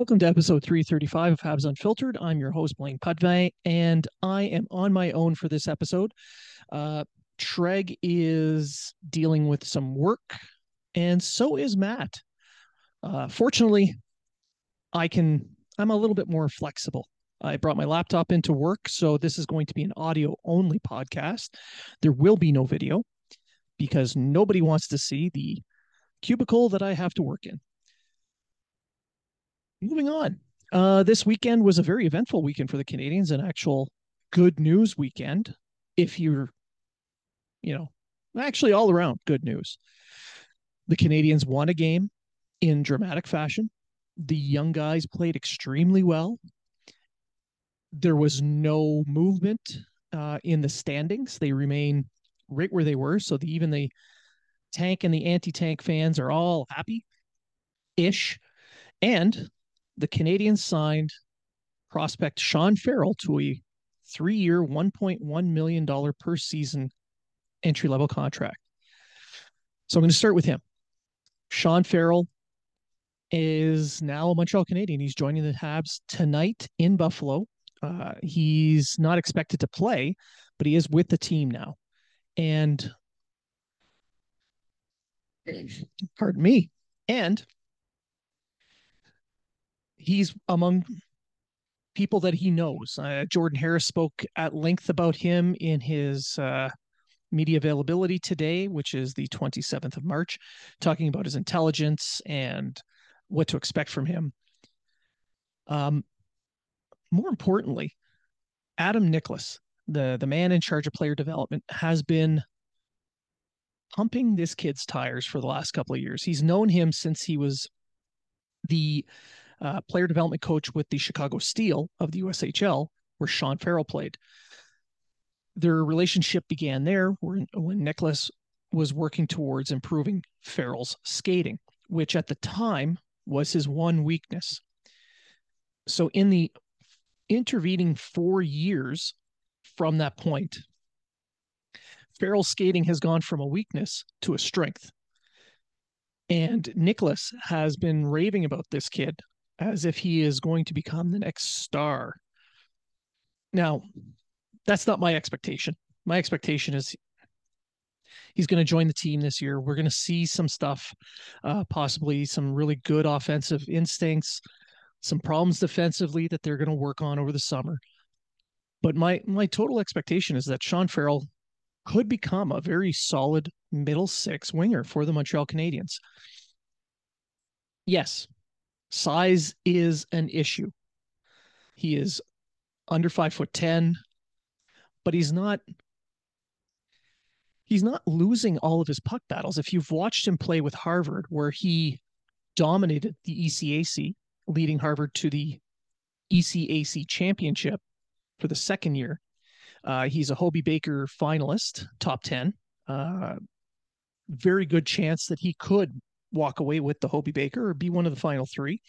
Welcome to episode 335 of Habs Unfiltered. I'm your host, Blain Potvin, and I am on my own for this episode. Uh, Treg is dealing with some work, and so is Matt. Uh, fortunately, I can, I'm a little bit more flexible. I brought my laptop into work, so this is going to be an audio only podcast. There will be no video because nobody wants to see the cubicle that I have to work in moving on. Uh, this weekend was a very eventful weekend for the Canadiens, an actual good news weekend. If you're, you know, actually all around good news. The Canadiens won a game in dramatic fashion. The young guys played extremely well. There was no movement uh, in the standings. They remain right where they were. So the, even the tank and the anti-tank fans are all happy ish. And the Canadiens signed prospect Sean Farrell to a three year, $1.1 million per season entry level contract. So I'm going to start with him. Sean Farrell is now a Montreal Canadien. He's joining the Habs tonight in Buffalo. Uh, he's not expected to play, but he is with the team now. And pardon me. And he's among people that he knows. Uh, Jordan Harris spoke at length about him in his uh, media availability today, which is the 27th of March, talking about his intelligence and what to expect from him. Um, more importantly, Adam Nicholas, the the man in charge of player development, has been pumping this kid's tires for the last couple of years. He's known him since he was the uh, player development coach with the Chicago Steel of the USHL, where Sean Farrell played. Their relationship began there when, when Nicholas was working towards improving Farrell's skating, which at the time was his one weakness. So, in the intervening four years from that point, Farrell's skating has gone from a weakness to a strength. And Nicholas has been raving about this kid as if he is going to become the next star. Now, that's not my expectation. My expectation is he's going to join the team this year. We're going to see some stuff, uh, possibly some really good offensive instincts, some problems defensively that they're going to work on over the summer. But my my total expectation is that Sean Farrell could become a very solid middle six winger for the Montreal Canadiens. Yes, size is an issue. He is under five foot 10, but he's not he's not losing all of his puck battles. If you've watched him play with Harvard, where he dominated the ECAC, leading Harvard to the ECAC championship for the second year, uh, he's a Hobey Baker finalist, top 10. Uh, very good chance that he could walk away with the Hobey Baker or be one of the final three.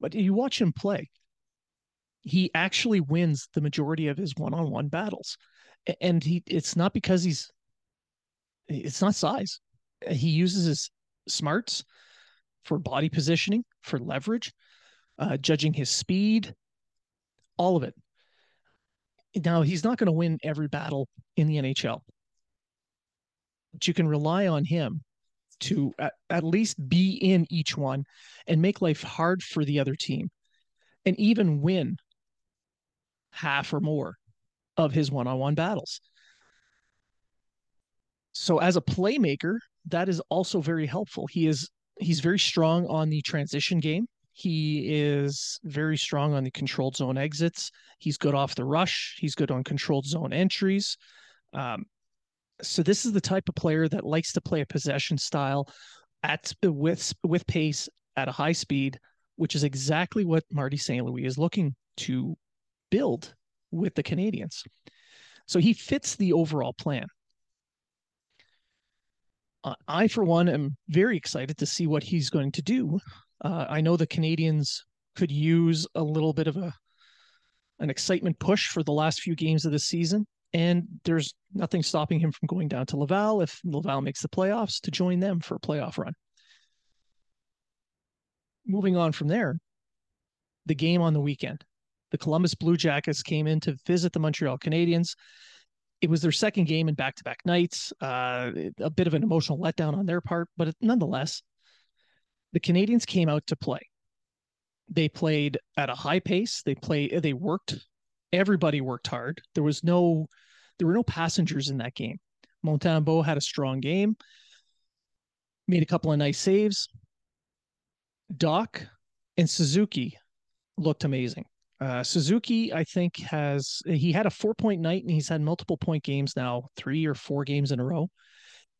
But you watch him play, he actually wins the majority of his one-on-one battles. And he it's not because he's it's not size. He uses his smarts for body positioning, for leverage, uh, judging his speed, all of it. Now he's not going to win every battle in the NHL, but you can rely on him to at, at least be in each one and make life hard for the other team and even win half or more of his one-on-one battles. So as a playmaker, that is also very helpful. He is he's very strong on the transition game. He is very strong on the controlled zone exits. He's good off the rush. He's good on controlled zone entries. Um, So this is the type of player that likes to play a possession style at with with pace at a high speed, which is exactly what Marty St. Louis is looking to build with the Canadiens. So he fits the overall plan. Uh, I, for one, am very excited to see what he's going to do. Uh, I know the Canadiens could use a little bit of a an excitement push for the last few games of the season, and there's nothing stopping him from going down to Laval if Laval makes the playoffs to join them for a playoff run. Moving on from there, the game on the weekend. The Columbus Blue Jackets came in to visit the Montreal Canadiens. It was their second game in back to back nights, uh, a bit of an emotional letdown on their part, but nonetheless, the Canadiens came out to play. They played at a high pace. They play. They worked. Everybody worked hard. There was no, there were no passengers in that game. Montembeault had a strong game. Made a couple of nice saves. Dach and Suzuki looked amazing. Uh, Suzuki, I think, has he had a four point night and he's had multiple point games now, three or four games in a row.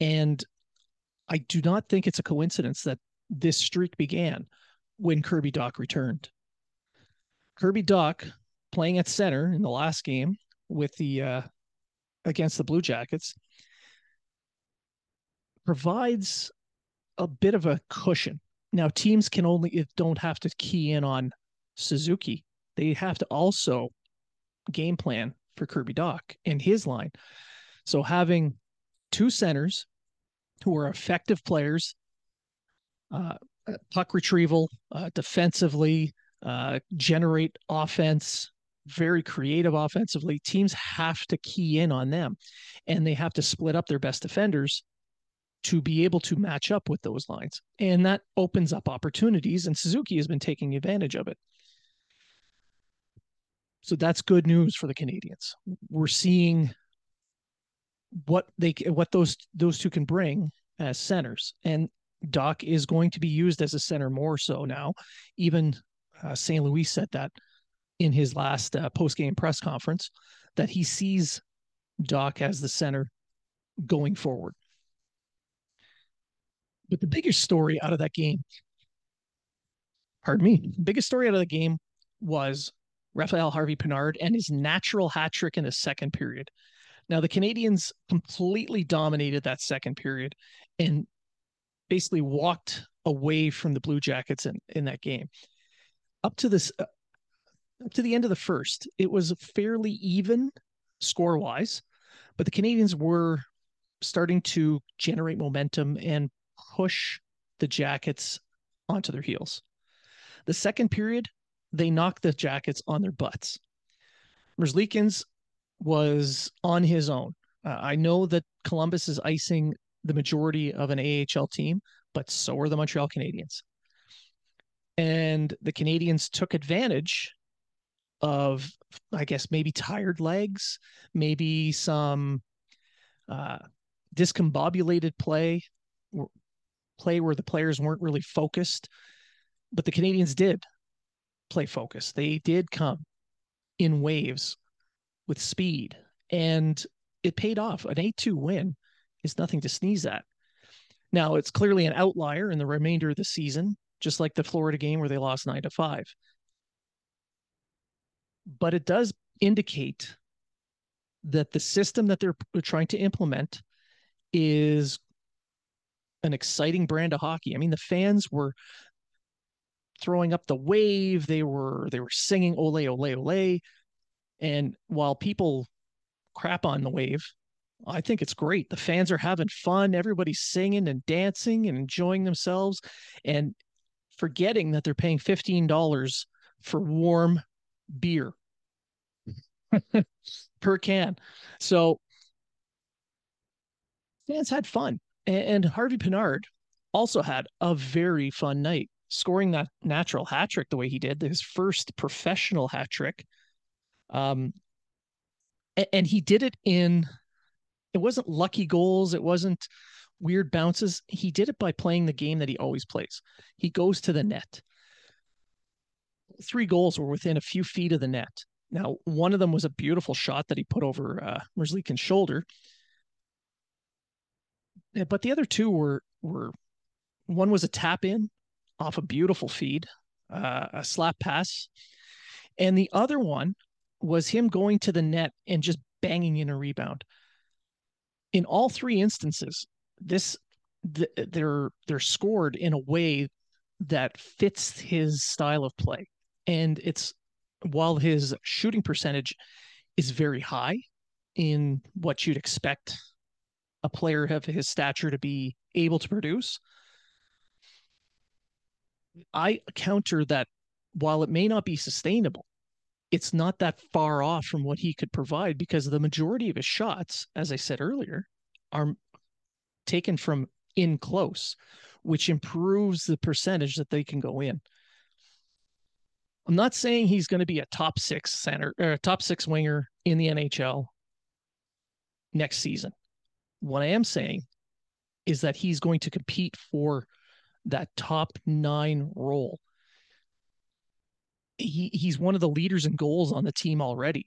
And I do not think it's a coincidence that this streak began when Kirby Dach returned. Kirby Dach playing at center in the last game with the uh, against the Blue Jackets provides a bit of a cushion. Now teams can only don't have to key in on Suzuki they have to also game plan for Kirby Dach and his line. So having two centers who are effective players, uh, puck retrieval, uh, defensively, uh, generate offense, very creative offensively. Teams have to key in on them and they have to split up their best defenders to be able to match up with those lines. And that opens up opportunities, and Suzuki has been taking advantage of it. So that's good news for the Canadiens. We're seeing what they what those those two can bring as centers, and Dach is going to be used as a center more so now. Even uh, St. Louis said that in his last uh, post game press conference that he sees Dach as the center going forward. But the biggest story out of that game, pardon me, biggest story out of the game was Raphael Harvey Pinard and his natural hat trick in the second period. Now, the Canadiens completely dominated that second period and basically walked away from the Blue Jackets in, in that game. Up to this, uh, to the end of the first, it was fairly even score wise, but the Canadiens were starting to generate momentum and push the Jackets onto their heels. The second period, they knocked the Jackets on their butts. Merzlikins was on his own. Uh, I know that Columbus is icing the majority of an AHL team, but so are the Montreal Canadiens. And the Canadians took advantage of, I guess, maybe tired legs, maybe some uh, discombobulated play, play where the players weren't really focused. But the Canadiens did play focus. They did come in waves with speed, and it paid off. An 8 2 win is nothing to sneeze at. Now, it's clearly an outlier in the remainder of the season, just like the Florida game where they lost 9 to 5. But it does indicate that the system that they're trying to implement is an exciting brand of hockey. I mean, the fans were throwing up the wave. They were they were singing ole ole ole. And while people crap on the wave, I think it's great. The fans are having fun. Everybody's singing and dancing and enjoying themselves and forgetting that they're paying $15 for warm beer per can. So fans had fun. And Harvey Pinard also had a very fun night scoring that natural hat trick the way he did, his first professional hat trick. Um, and, and he did it in, it wasn't lucky goals, it wasn't weird bounces. He did it by playing the game that he always plays. He goes to the net. Three goals were within a few feet of the net. Now, one of them was a beautiful shot that he put over uh, Merzlikins' shoulder. but the other two were were one was a tap in off a beautiful feed, uh, a slap pass, and the other one was him going to the net and just banging in a rebound. In all three instances, this they're they're scored in a way that fits his style of play, and it's while his shooting percentage is very high in what you'd expect a player of his stature to be able to produce. I counter that while it may not be sustainable, it's not that far off from what he could provide because the majority of his shots, as I said earlier, are taken from in close, which improves the percentage that they can go in. I'm not saying he's going to be a top six center or top six winger in the NHL next season. What I am saying is that he's going to compete for that top nine role. He he's one of the leaders in goals on the team already.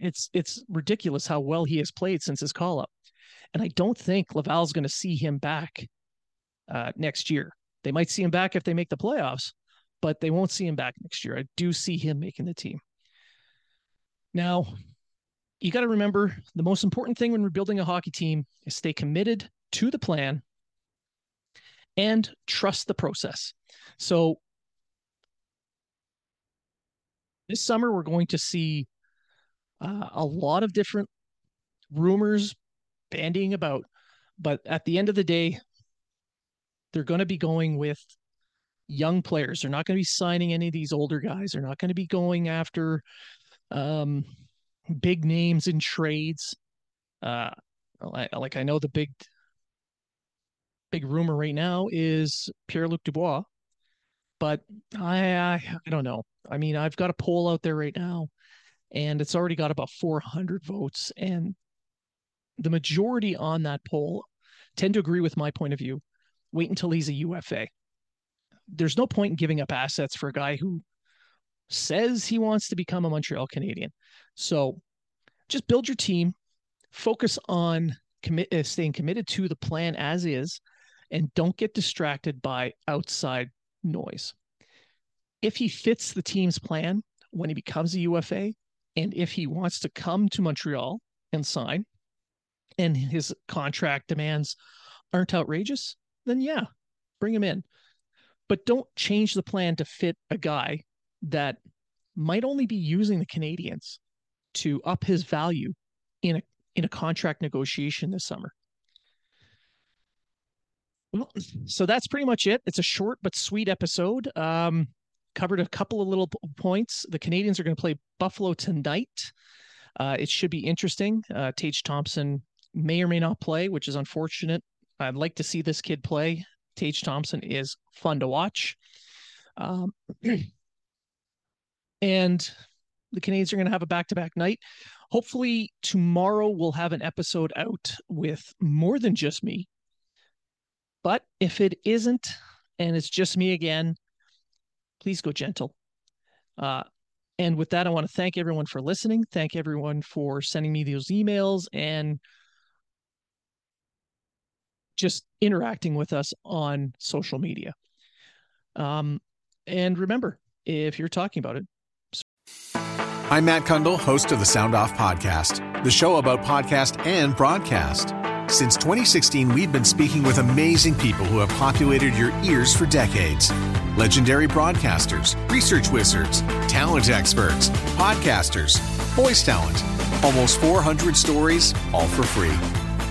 It's it's ridiculous how well he has played since his call up. And I don't think Laval's going to see him back uh, next year. They might see him back if they make the playoffs, but they won't see him back next year. I do see him making the team. Now, you got to remember the most important thing when we're building a hockey team is stay committed to the plan and trust the process. So, this summer, we're going to see uh, a lot of different rumors bandying about, but at the end of the day, they're going to be going with young players. They're not going to be signing any of these older guys. They're not going to be going after um, big names in trades. Uh, like I know the big big rumor right now is Pierre Luc Dubois, but I, I I don't know. I mean, I've got a poll out there right now, and it's already got about 400 votes, and the majority on that poll tend to agree with my point of view. Wait until he's a UFA there's no point in giving up assets for a guy who says he wants to become a Montreal Canadien. So just build your team, focus on commit uh, staying committed to the plan as is, and don't get distracted by outside noise. If he fits the team's plan when he becomes a UFA, and if he wants to come to Montreal and sign, and his contract demands aren't outrageous, then yeah, bring him in but don't change the plan to fit a guy that might only be using the Canadiens to up his value in a in a contract negotiation this summer. Well, so that's pretty much it. It's a short but sweet episode. Um, covered a couple of little points. The Canadians are going to play Buffalo tonight. Uh, it should be interesting. Uh, Tage Thompson may or may not play, which is unfortunate. I'd like to see this kid play. Tage Thompson is fun to watch. Um, and the Canadiens are going to have a back to back night. Hopefully, tomorrow we'll have an episode out with more than just me. But if it isn't, and it's just me again, please go gentle. Uh, and with that, I want to thank everyone for listening. Thank everyone for sending me those emails and just interacting with us on social media. Um, and remember, if you're talking about it. I'm Matt Cundill, host of the Sound Off Podcast, the show about podcast and broadcast. Since 2016, we've been speaking with amazing people who have populated your ears for decades. Legendary broadcasters, research wizards, talent experts, podcasters, voice talent. Almost 400 stories, all for free.